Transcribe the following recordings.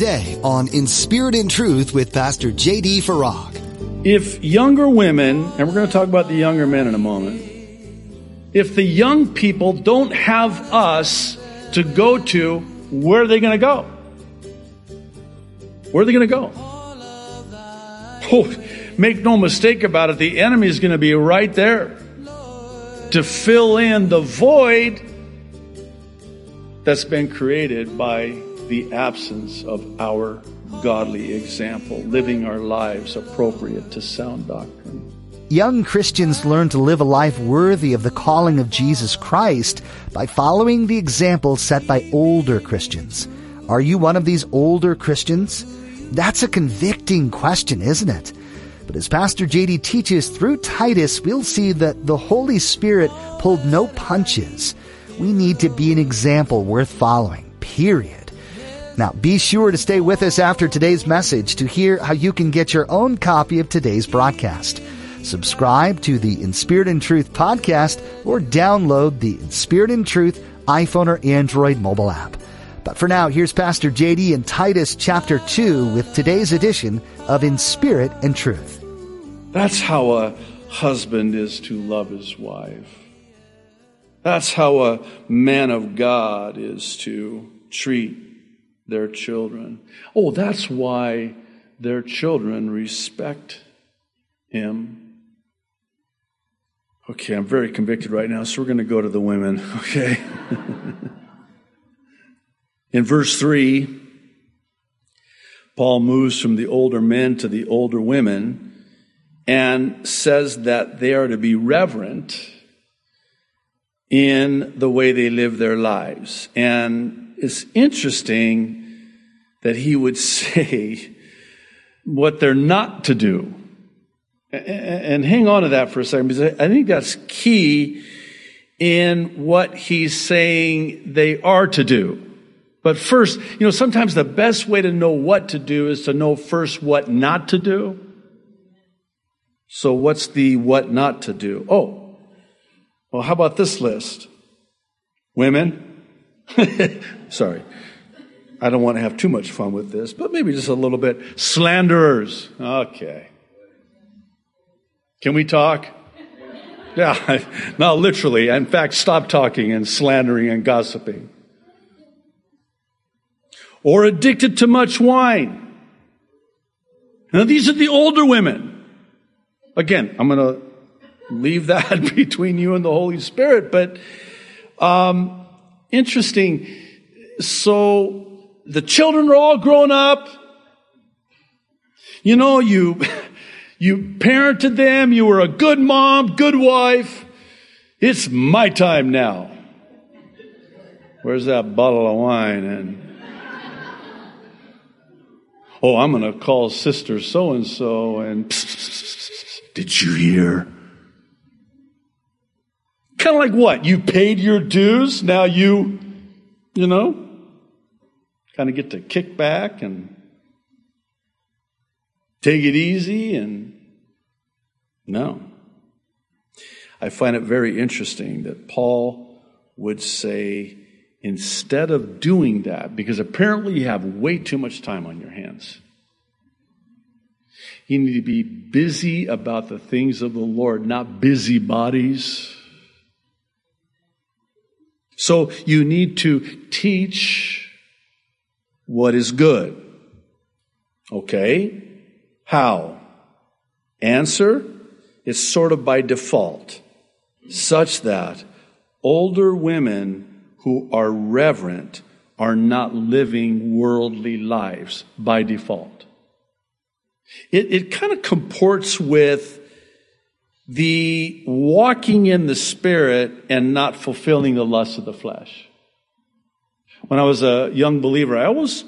today on In Spirit and Truth with Pastor J.D. Farag. If younger women, and we're going to talk about the younger men in a moment, if the young people don't have us to go to, where are they going to go? Where are they going to go? Oh, make no mistake about it, the enemy is going to be right there to fill in the void that's been created by the absence of our godly example, living our lives appropriate to sound doctrine. Young Christians learn to live a life worthy of the calling of Jesus Christ by following the example set by older Christians. Are you one of these older Christians? That's a convicting question, isn't it? But as Pastor JD teaches through Titus, we'll see that the Holy Spirit pulled no punches. We need to be an example worth following, period. Now, be sure to stay with us after today's message to hear how you can get your own copy of today's broadcast. Subscribe to the In Spirit and Truth podcast or download the In Spirit and Truth iPhone or Android mobile app. But for now, here's Pastor JD in Titus chapter 2 with today's edition of In Spirit and Truth. That's how a husband is to love his wife. That's how a man of God is to treat their children. Oh, that's why their children respect him. Okay, I'm very convicted right now, so we're going to go to the women, okay? In verse 3, Paul moves from the older men to the older women and says that they are to be reverent in the way they live their lives. And it's interesting that he would say what they're not to do. And hang on to that for a second because I think that's key in what he's saying they are to do. But first, you know, sometimes the best way to know what to do is to know first what not to do. So what's the what not to do? Oh, well, how about this list? Women. Sorry. I don't want to have too much fun with this, but maybe just a little bit. Slanderers. Okay. Can we talk? Yeah, not literally. In fact, stop talking and slandering and gossiping. Or addicted to much wine. Now, these are the older women. Again, I'm going to leave that between you and the Holy Spirit, but um, interesting. So the children are all grown up. You know, you you parented them. You were a good mom, good wife. It's my time now. Where's that bottle of wine? And oh, I'm going to call sister so and so and. Did you hear? Kind of like what? You paid your dues, now you, you know, kind of get to kick back and take it easy and no. I find it very interesting that Paul would say, instead of doing that, because apparently you have way too much time on your hands. You need to be busy about the things of the Lord, not busybodies. So you need to teach what is good. Okay? How? Answer? It's sort of by default, such that older women who are reverent are not living worldly lives by default. It, it kind of comports with the walking in the spirit and not fulfilling the lusts of the flesh. When I was a young believer, I always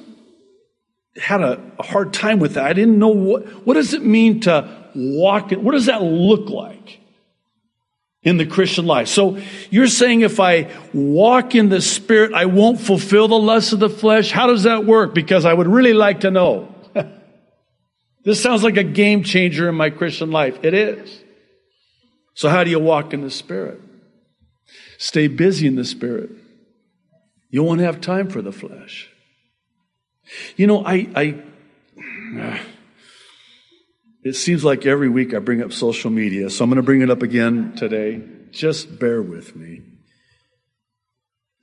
had a, a hard time with that. I didn't know what, what does it mean to walk, In, what does that look like? in the Christian life. So you're saying if I walk in the Spirit, I won't fulfill the lusts of the flesh? How does that work? Because I would really like to know. This sounds like a game changer in my Christian life. It is. So, how do you walk in the Spirit? Stay busy in the Spirit. You won't have time for the flesh. You know, I, I, it seems like every week I bring up social media, so I'm going to bring it up again today. Just bear with me.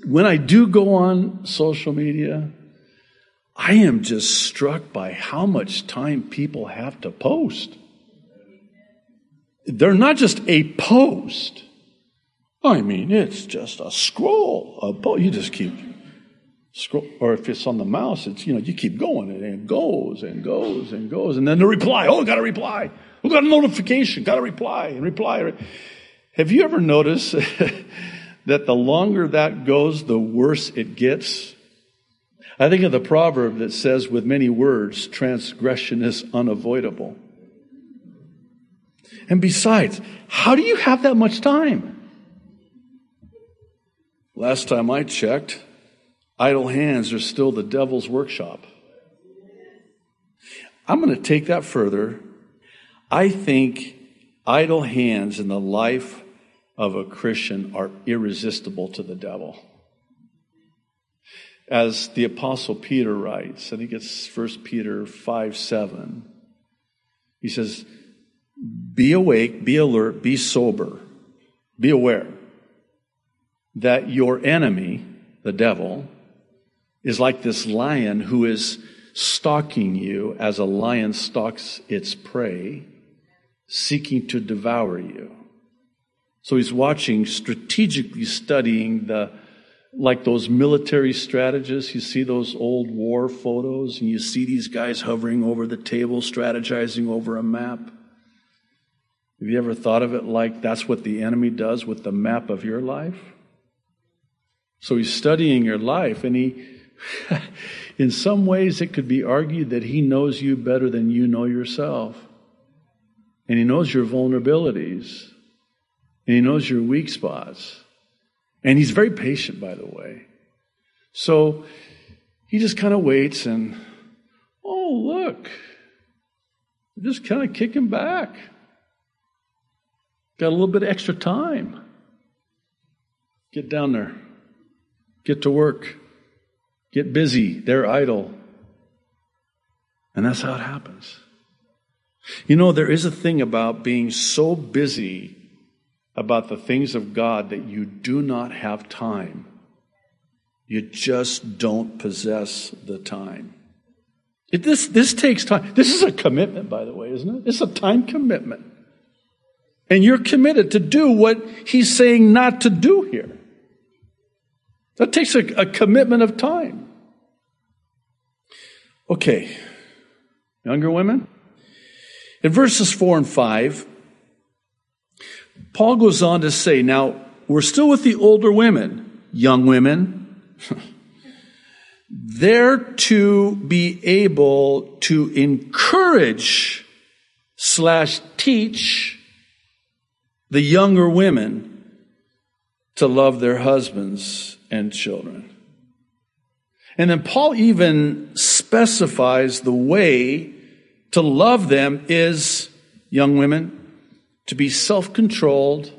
When I do go on social media, I am just struck by how much time people have to post. They're not just a post. I mean, it's just a scroll. A po- you just keep scroll, or if it's on the mouse, it's you know you keep going and it goes and goes and goes, and then the reply. Oh, got a reply. Oh, got a notification. Got a reply and reply. Have you ever noticed that the longer that goes, the worse it gets? I think of the proverb that says, with many words, transgression is unavoidable. And besides, how do you have that much time? Last time I checked, idle hands are still the devil's workshop. I'm going to take that further. I think idle hands in the life of a Christian are irresistible to the devil. As the apostle Peter writes, I think it's 1 Peter 5 7. He says, be awake, be alert, be sober, be aware that your enemy, the devil, is like this lion who is stalking you as a lion stalks its prey, seeking to devour you. So he's watching, strategically studying the, like those military strategists. You see those old war photos and you see these guys hovering over the table, strategizing over a map. Have you ever thought of it like that's what the enemy does with the map of your life? So he's studying your life, and he, in some ways, it could be argued that he knows you better than you know yourself. And he knows your vulnerabilities, and he knows your weak spots. And he's very patient, by the way. So he just kind of waits and, oh, look, just kind of kicking back. Got a little bit of extra time. Get down there. Get to work. Get busy. They're idle. And that's how it happens. You know, there is a thing about being so busy about the things of God that you do not have time. You just don't possess the time. It, this, this takes time. This is a commitment, by the way, isn't it? It's a time commitment. And you're committed to do what he's saying not to do here. That takes a, a commitment of time. Okay, younger women. In verses 4 and 5, Paul goes on to say, now we're still with the older women, young women. They're to be able to encourage slash teach the younger women to love their husbands and children. And then Paul even specifies the way to love them is, young women, to be self controlled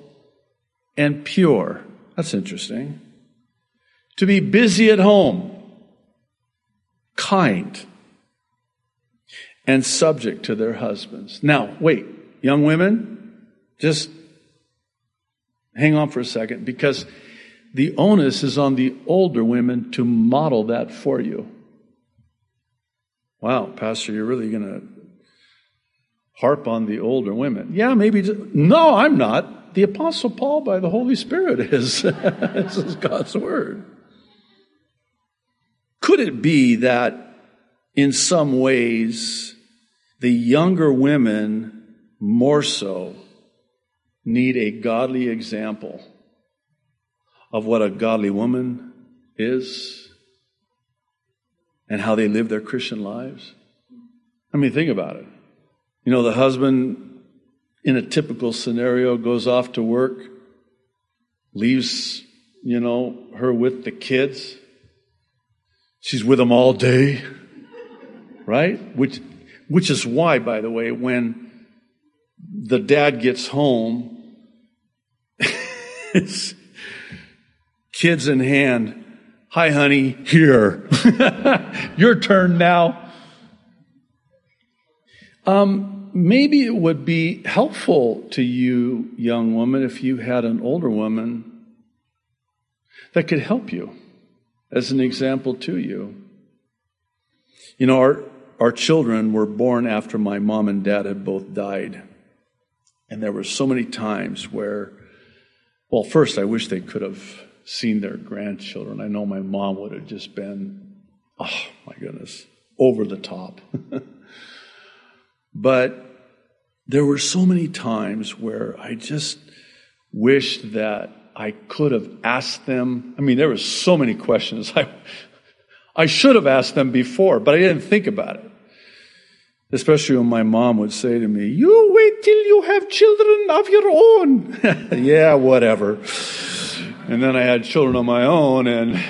and pure. That's interesting. To be busy at home, kind, and subject to their husbands. Now, wait, young women, just hang on for a second because the onus is on the older women to model that for you. Wow, Pastor, you're really going to harp on the older women. Yeah, maybe. No, I'm not. The Apostle Paul, by the Holy Spirit, is. this is God's Word. Could it be that in some ways the younger women more so need a godly example of what a godly woman is and how they live their Christian lives? I mean, think about it. You know, the husband in a typical scenario goes off to work, leaves, you know, her with the kids. She's with them all day, right? Which, which is why, by the way, when the dad gets home, kids in hand, Hi, honey, here. Your turn now. Um, maybe it would be helpful to you, young woman, if you had an older woman that could help you as an example to you. You know, our, our children were born after my mom and dad had both died. And there were so many times where, well, first, I wish they could have seen their grandchildren. I know my mom would have just been, oh my goodness, over the top. but there were so many times where I just wished that I could have asked them. I mean, there were so many questions I, I should have asked them before, but I didn't think about it. Especially when my mom would say to me, You wait till you have children of your own. yeah, whatever. And then I had children of my own, and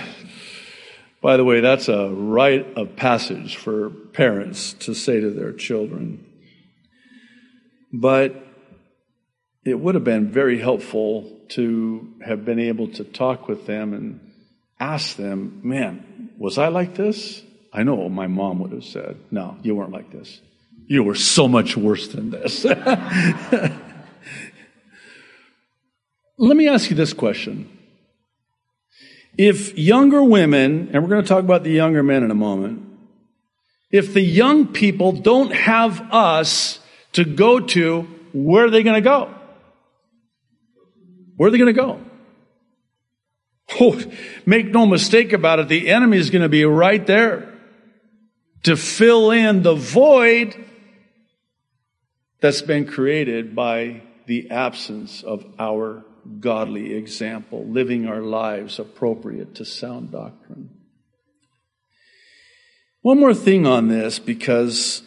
by the way, that's a rite of passage for parents to say to their children. But it would have been very helpful to have been able to talk with them and ask them, man, was I like this? I know what my mom would have said, no, you weren't like this. You were so much worse than this. Let me ask you this question. If younger women, and we're going to talk about the younger men in a moment, if the young people don't have us to go to, where are they going to go? Where are they going to go? Oh, make no mistake about it, the enemy is going to be right there to fill in the void that's been created by the absence of our godly example, living our lives appropriate to sound doctrine. One more thing on this, because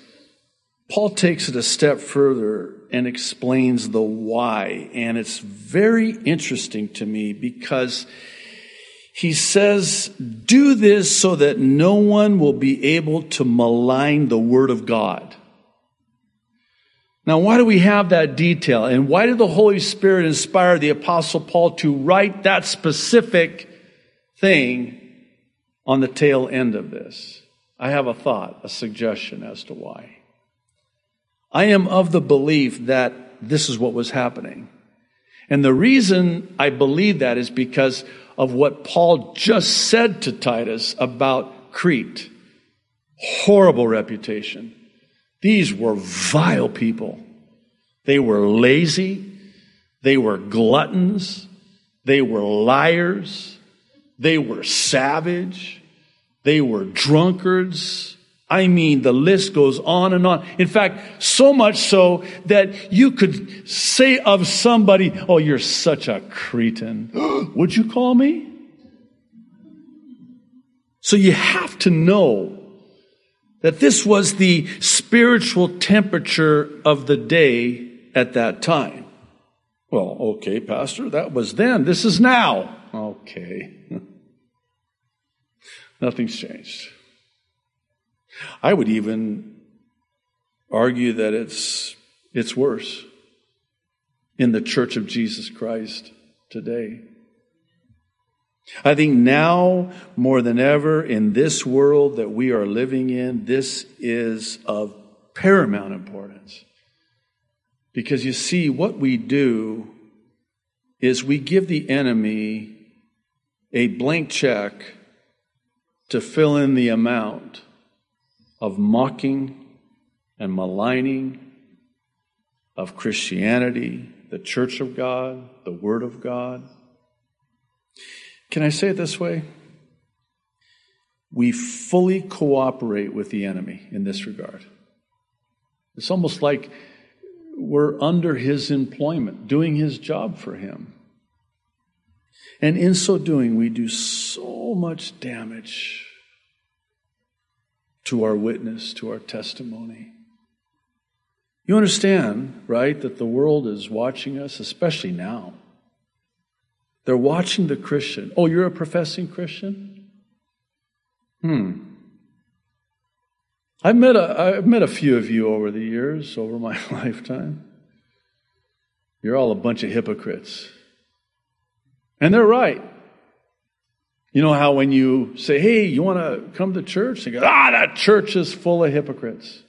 Paul takes it a step further and explains the why. And it's very interesting to me because he says, do this so that no one will be able to malign the word of God. Now, why do we have that detail? And why did the Holy Spirit inspire the Apostle Paul to write that specific thing on the tail end of this? I have a thought, a suggestion as to why. I am of the belief that this is what was happening. And the reason I believe that is because of what Paul just said to Titus about Crete. Horrible reputation. These were vile people. They were lazy. They were gluttons. They were liars. They were savage. They were drunkards. I mean, the list goes on and on. In fact, so much so that you could say of somebody, Oh, you're such a cretin. Would you call me? So you have to know that this was the spiritual temperature of the day at that time. Well, okay, Pastor, that was then. This is now. Okay. Nothing's changed. I would even argue that it's, it's worse in the church of Jesus Christ today. I think now more than ever in this world that we are living in, this is of paramount importance. Because you see, what we do is we give the enemy a blank check to fill in the amount of mocking and maligning of Christianity, the church of God, the Word of God. Can I say it this way? We fully cooperate with the enemy in this regard. It's almost like we're under his employment, doing his job for him. And in so doing, we do so much damage to our witness, to our testimony. You understand, right, that the world is watching us, especially now. They're watching the Christian. Oh, you're a professing Christian? Hmm. I've met a, I've met a few of you over the years, over my lifetime. You're all a bunch of hypocrites. And they're right. You know how when you say, hey, you want to come to church? They go, ah, that church is full of hypocrites.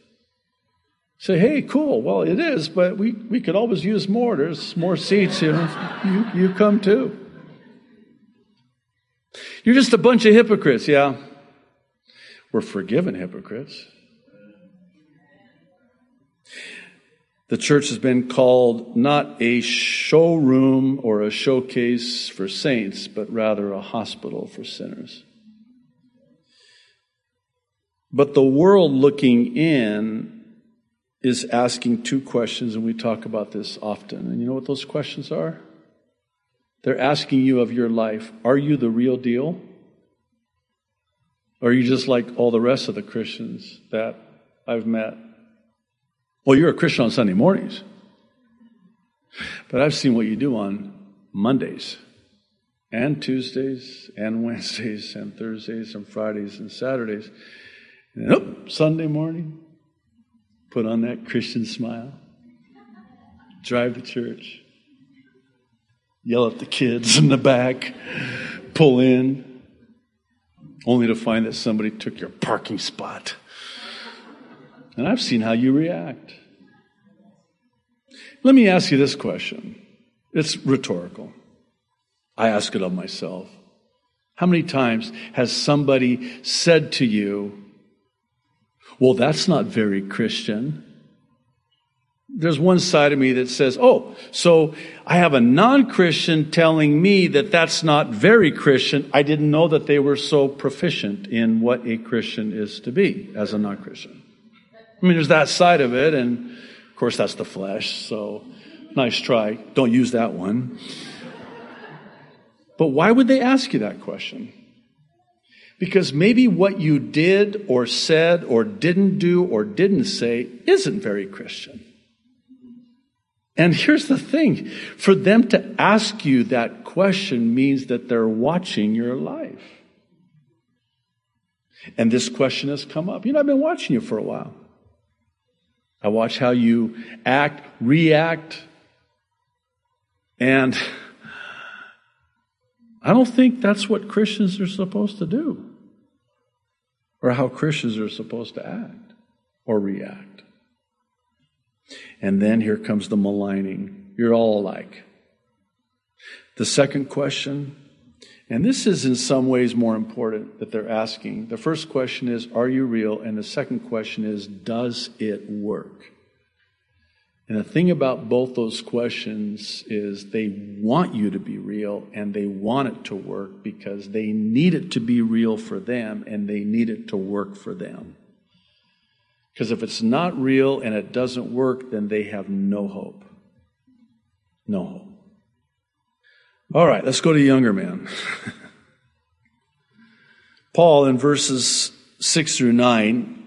Say, hey, cool. Well, it is, but we, we could always use more. There's more seats. You, you, you come too. You're just a bunch of hypocrites, yeah. We're forgiven hypocrites. The church has been called not a showroom or a showcase for saints, but rather a hospital for sinners. But the world looking in is asking two questions, and we talk about this often. And you know what those questions are? They're asking you of your life Are you the real deal? Or are you just like all the rest of the Christians that I've met? Well, you're a Christian on Sunday mornings. But I've seen what you do on Mondays and Tuesdays and Wednesdays and Thursdays and Fridays and Saturdays. And oh, Sunday morning, put on that Christian smile, drive to church, yell at the kids in the back, pull in, only to find that somebody took your parking spot. And I've seen how you react. Let me ask you this question. It's rhetorical. I ask it of myself. How many times has somebody said to you, Well, that's not very Christian? There's one side of me that says, Oh, so I have a non Christian telling me that that's not very Christian. I didn't know that they were so proficient in what a Christian is to be as a non Christian. I mean, there's that side of it, and of course, that's the flesh, so nice try. Don't use that one. But why would they ask you that question? Because maybe what you did or said or didn't do or didn't say isn't very Christian. And here's the thing for them to ask you that question means that they're watching your life. And this question has come up. You know, I've been watching you for a while. I watch how you act, react, and I don't think that's what Christians are supposed to do or how Christians are supposed to act or react. And then here comes the maligning. You're all alike. The second question and this is in some ways more important that they're asking. The first question is, Are you real? And the second question is, Does it work? And the thing about both those questions is they want you to be real and they want it to work because they need it to be real for them and they need it to work for them. Because if it's not real and it doesn't work, then they have no hope. No hope. All right, let's go to younger man. Paul, in verses 6 through 9,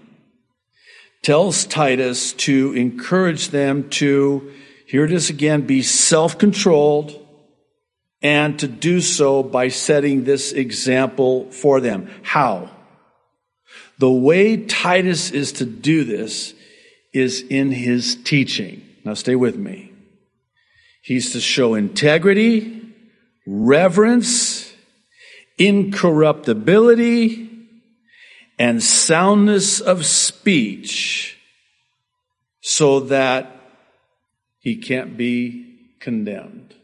tells Titus to encourage them to, here it is again, be self controlled and to do so by setting this example for them. How? The way Titus is to do this is in his teaching. Now stay with me. He's to show integrity reverence, incorruptibility, and soundness of speech so that he can't be condemned.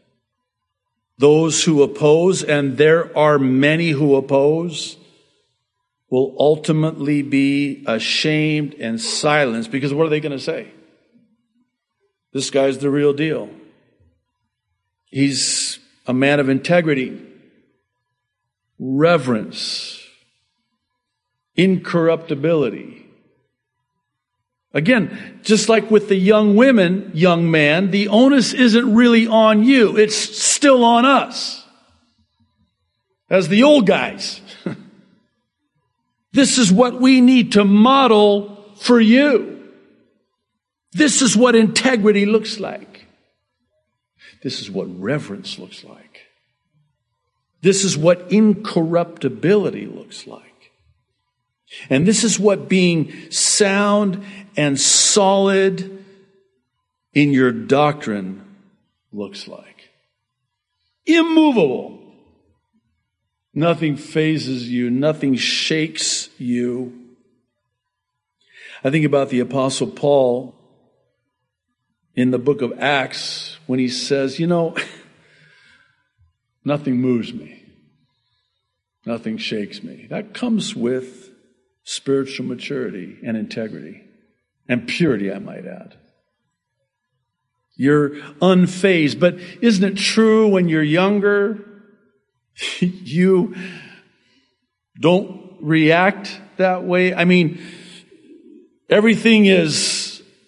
Those who oppose, and there are many who oppose, will ultimately be ashamed and silenced because what are they going to say? This guy's the real deal. He's a man of integrity, reverence, incorruptibility. Again, just like with the young women, young man, the onus isn't really on you. It's still on us. As the old guys. this is what we need to model for you. This is what integrity looks like. This is what reverence looks like. This is what incorruptibility looks like. And this is what being sound and solid in your doctrine looks like. Immovable. Nothing fazes you. Nothing shakes you. I think about the Apostle Paul in the book of Acts when he says, You know, nothing moves me, nothing shakes me. That comes with spiritual maturity and integrity and purity, I might add. You're unfazed. But isn't it true when you're younger, you don't react that way? I mean, everything is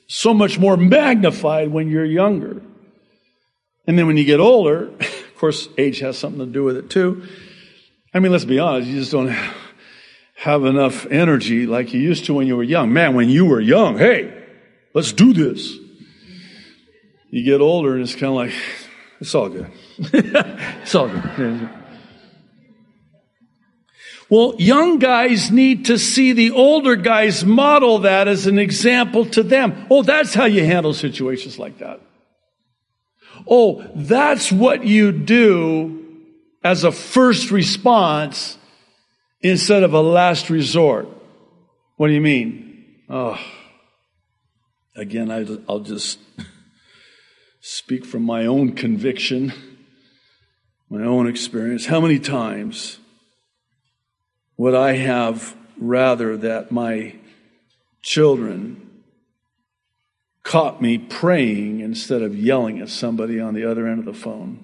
so much more magnified when you're younger. And then when you get older, of course, age has something to do with it too. I mean, let's be honest, you just don't have enough energy like you used to when you were young. Man, when you were young, hey, let's do this. You get older and it's kind of like, it's all good. it's all good. Well, young guys need to see the older guys model that as an example to them. Oh, that's how you handle situations like that. Oh, that's what you do as a first response instead of a last resort. What do you mean? Oh, again, I'll just speak from my own conviction, my own experience. How many times would I have rather that my children caught me praying instead of yelling at somebody on the other end of the phone?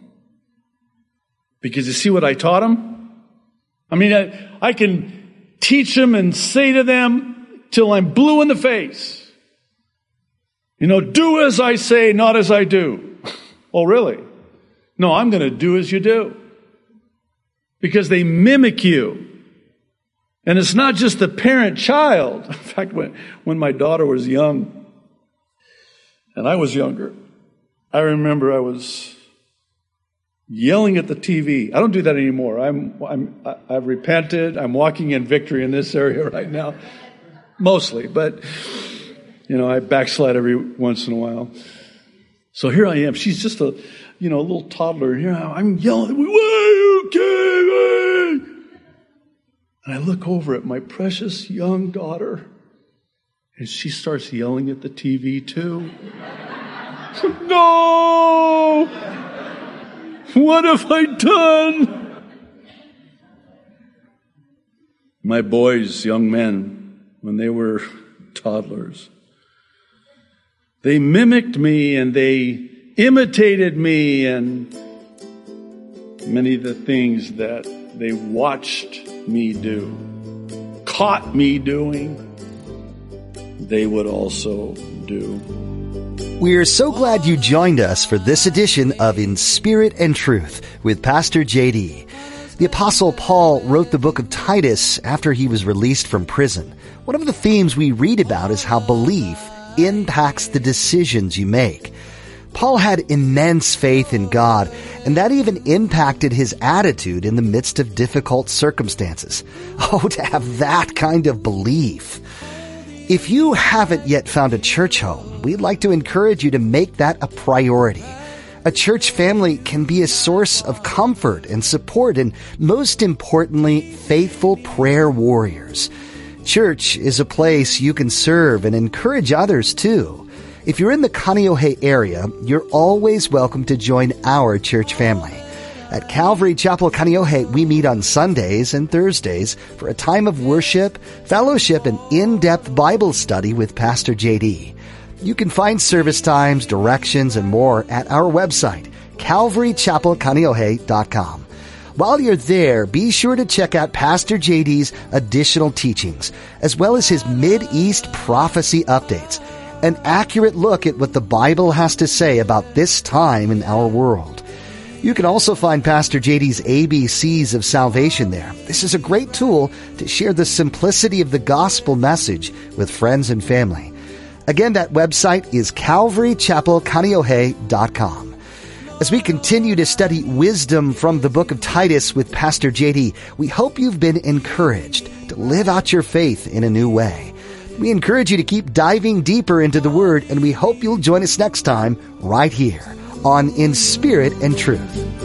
Because you see what I taught them? I mean, I, I can teach them and say to them till I'm blue in the face. You know, do as I say, not as I do. oh, really? No, I'm going to do as you do. Because they mimic you. And it's not just the parent child. In fact, when, when my daughter was young, and I was younger, I remember I was yelling at the TV. I don't do that anymore. I'm, I'm, I've repented. I'm walking in victory in this area right now. Mostly, but you know, I backslide every once in a while. So here I am. She's just a, you know, a little toddler. Here I'm yelling, why you kidding? And I look over at my precious young daughter, and she starts yelling at the TV too. no! What have I done? My boys, young men, when they were toddlers, they mimicked me and they imitated me and many of the things that they watched me do, caught me doing, they would also do. We're so glad you joined us for this edition of In Spirit and Truth with Pastor JD. The Apostle Paul wrote the book of Titus after he was released from prison. One of the themes we read about is how belief impacts the decisions you make. Paul had immense faith in God, and that even impacted his attitude in the midst of difficult circumstances. Oh, to have that kind of belief. If you haven't yet found a church home, we'd like to encourage you to make that a priority. A church family can be a source of comfort and support, and most importantly, faithful prayer warriors. Church is a place you can serve and encourage others too. If you're in the Kaneohe area, you're always welcome to join our church family. At Calvary Chapel Kaneohe, we meet on Sundays and Thursdays for a time of worship, fellowship, and in-depth Bible study with Pastor JD. You can find service times, directions, and more at our website, calvarychapelkaneohe.com. While you're there, be sure to check out Pastor JD's additional teachings, as well as his Mid-East prophecy updates, an accurate look at what the Bible has to say about this time in our world. You can also find Pastor JD's ABCs of salvation there. This is a great tool to share the simplicity of the gospel message with friends and family. Again, that website is calvarychapelkaneohe.com. As we continue to study wisdom from the book of Titus with Pastor JD, we hope you've been encouraged to live out your faith in a new way. We encourage you to keep diving deeper into the Word, and we hope you'll join us next time right here on In Spirit and Truth.